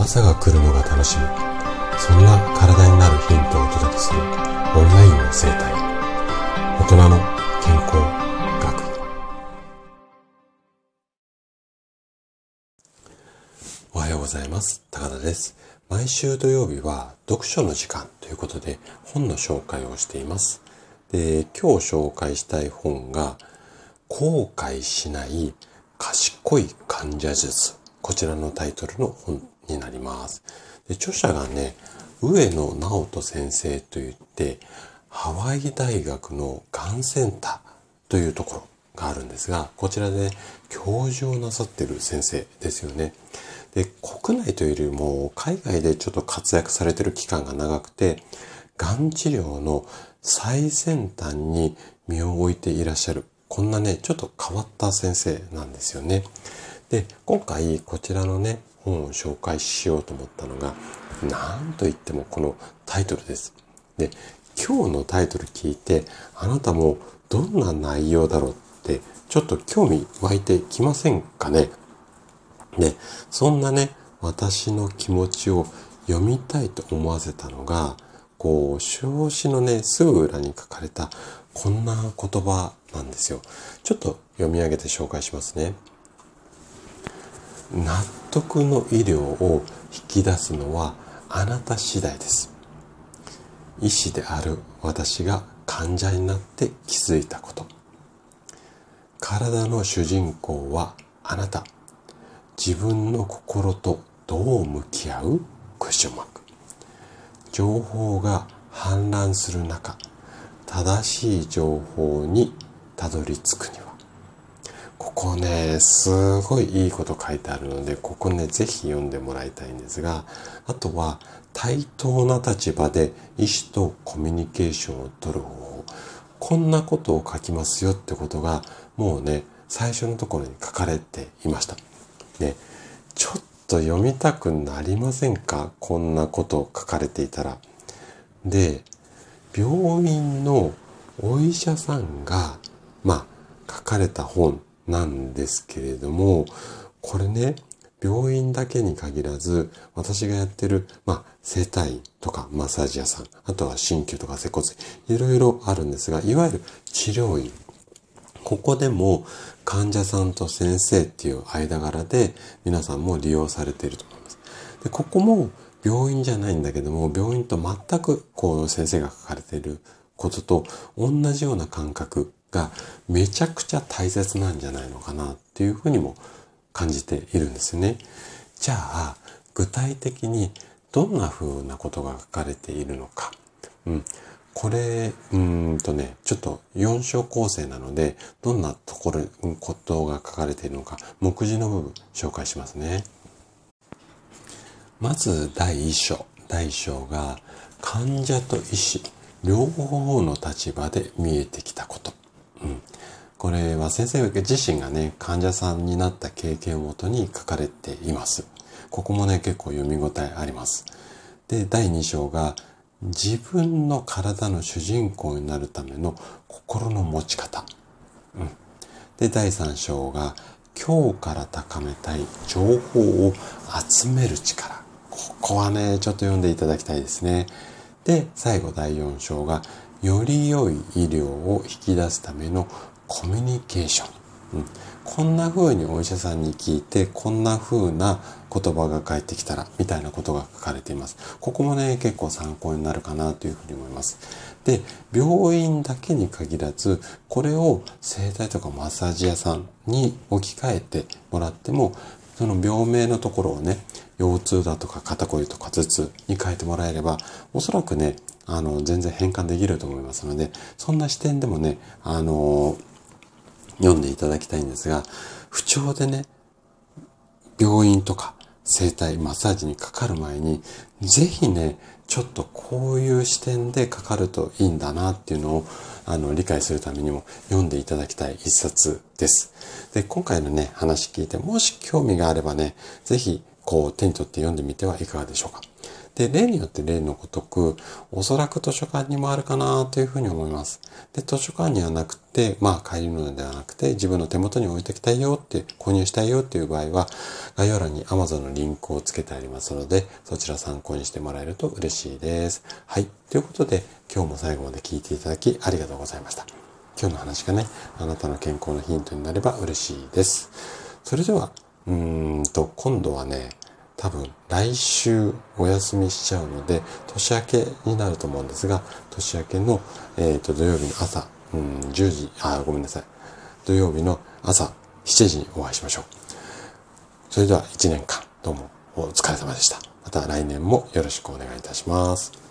朝が来るのが楽しみ。そんな体になるヒントをお届けするオンラインの生態。大人の健康学。おはようございます。高田です。毎週土曜日は読書の時間ということで本の紹介をしています。で今日紹介したい本が後悔しない賢い患者術。こちらのタイトルの本になります。で著者がね、上野直人先生といって、ハワイ大学のがんセンターというところがあるんですが、こちらで教授をなさってる先生ですよね。で、国内というよりも海外でちょっと活躍されてる期間が長くて、がん治療の最先端に身を置いていらっしゃる、こんなね、ちょっと変わった先生なんですよね。で、今回こちらのね、本を紹介しようと思ったのが、なんといってもこのタイトルです。で、今日のタイトル聞いて、あなたもどんな内容だろうって、ちょっと興味湧いてきませんかね？で、そんなね、私の気持ちを読みたいと思わせたのが、こう、表紙のね、すぐ裏に書かれたこんな言葉なんですよ。ちょっと読み上げて紹介しますね。納得の医療を引き出すのはあなた次第です。医師である私が患者になって気づいたこと。体の主人公はあなた。自分の心とどう向き合う？クッションマーク。情報が氾濫する中、正しい情報にたどり着くには、ここね、すごいいいこと書いてあるので、ここね、ぜひ読んでもらいたいんですが、あとは、対等な立場で医師とコミュニケーションを取る方法。こんなことを書きますよってことが、もうね、最初のところに書かれていました。ね、ちょっと読みたくなりませんか？こんなこと書かれていたら。で、病院のお医者さんが、まあ、書かれた本なんですけれども、これね、病院だけに限らず、私がやってる、まあ、整体院とかマッサージ屋さん、あとは鍼灸とか接骨院、いろいろあるんですが、いわゆる治療院。ここでも患者さんと先生っていう間柄で皆さんも利用されていると思います。で、ここも病院じゃないんだけども、病院と全くこう先生が書かれていることと同じような感覚がめちゃくちゃ大切なんじゃないのかなっていうふうにも感じているんですよね。じゃあ、具体的にどんな風なことが書かれているのか。うん。これ、うんとね、ちょっと4章構成なので、どんなところ、ことが書かれているのか、目次の部分紹介しますね。まず第1章。第1章が、患者と医師、両方の立場で見えてきたこと。これは先生自身がね、患者さんになった経験をもとに書かれています。ここもね、結構読み応えあります。で、第2章が、自分の体の主人公になるための心の持ち方。うん、で、第3章が、今日から高めたい情報を集める力。ここはね、ちょっと読んでいただきたいですね。で、最後第4章が、より良い医療を引き出すためのコミュニケーション。うん、こんな風にお医者さんに聞いて、こんな風な言葉が返ってきたら、みたいなことが書かれています。ここもね、結構参考になるかなというふうに思います。で、病院だけに限らず、これを整体とかマッサージ屋さんに置き換えてもらっても、その病名のところをね、腰痛だとか肩こりとか頭痛に変えてもらえれば、おそらくね、あの、全然変換できると思いますので、そんな視点でもね、あの、読んでいただきたいんですが、不調でね、病院とか整体、マッサージにかかる前に、ぜひね、ちょっとこういう視点でかかるといいんだなっていうのを、あの、理解するためにも読んでいただきたい一冊です。で、今回のね、話聞いて、もし興味があればね、ぜひ、こう、手に取って読んでみてはいかがでしょうか。で、例によって例のごとく、おそらく図書館にもあるかなというふうに思います。で、図書館にはなくて、まあ、借りるのではなくて、自分の手元に置いておきたいよって、購入したいよっていう場合は、概要欄に Amazon のリンクをつけてありますので、そちら参考にしてもらえると嬉しいです。はい。ということで、今日も最後まで聞いていただきありがとうございました。今日の話がね、あなたの健康のヒントになれば嬉しいです。それでは、うーんと、今度はね、多分来週お休みしちゃうので、年明けになると思うんですが、年明けの、えーと、土曜日の朝、うん、10時、あ、ごめんなさい。土曜日の朝7時にお会いしましょう。それでは1年間どうもお疲れ様でした。また来年もよろしくお願いいたします。